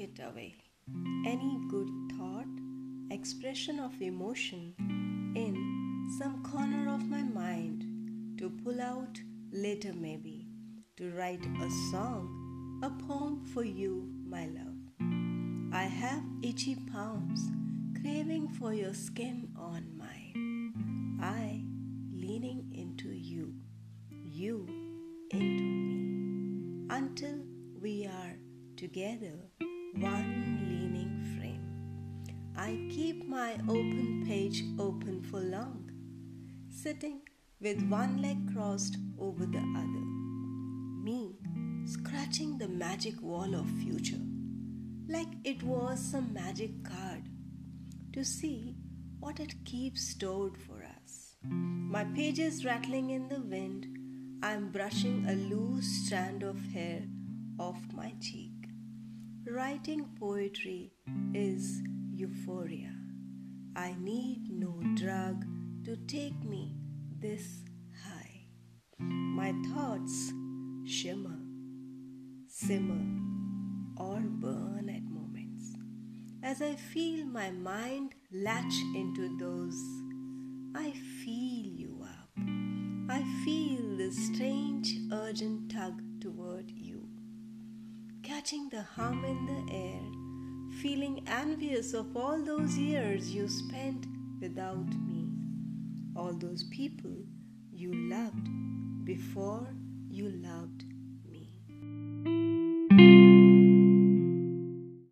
it away. Any good thought, expression of emotion in some corner of my mind to pull out later, maybe, to write a song, a poem for you, my love. I have itchy palms craving for your skin on mine. I leaning into you, you into me, until we are together, one leaning frame. I keep my open page open for long, sitting with one leg crossed over the other. Me scratching the magic wall of future like it was some magic card to see what it keeps stored for us. My pages rattling in the wind, I'm brushing a loose strand of hair off my cheek. Writing poetry is euphoria. I need no drug to take me this high. My thoughts shimmer, simmer, or burn at moments as I feel my mind latch into those. I feel you up. I feel the strange, urgent tug toward you. Catching the hum in the air, feeling envious of all those years you spent without me, all those people you loved before you loved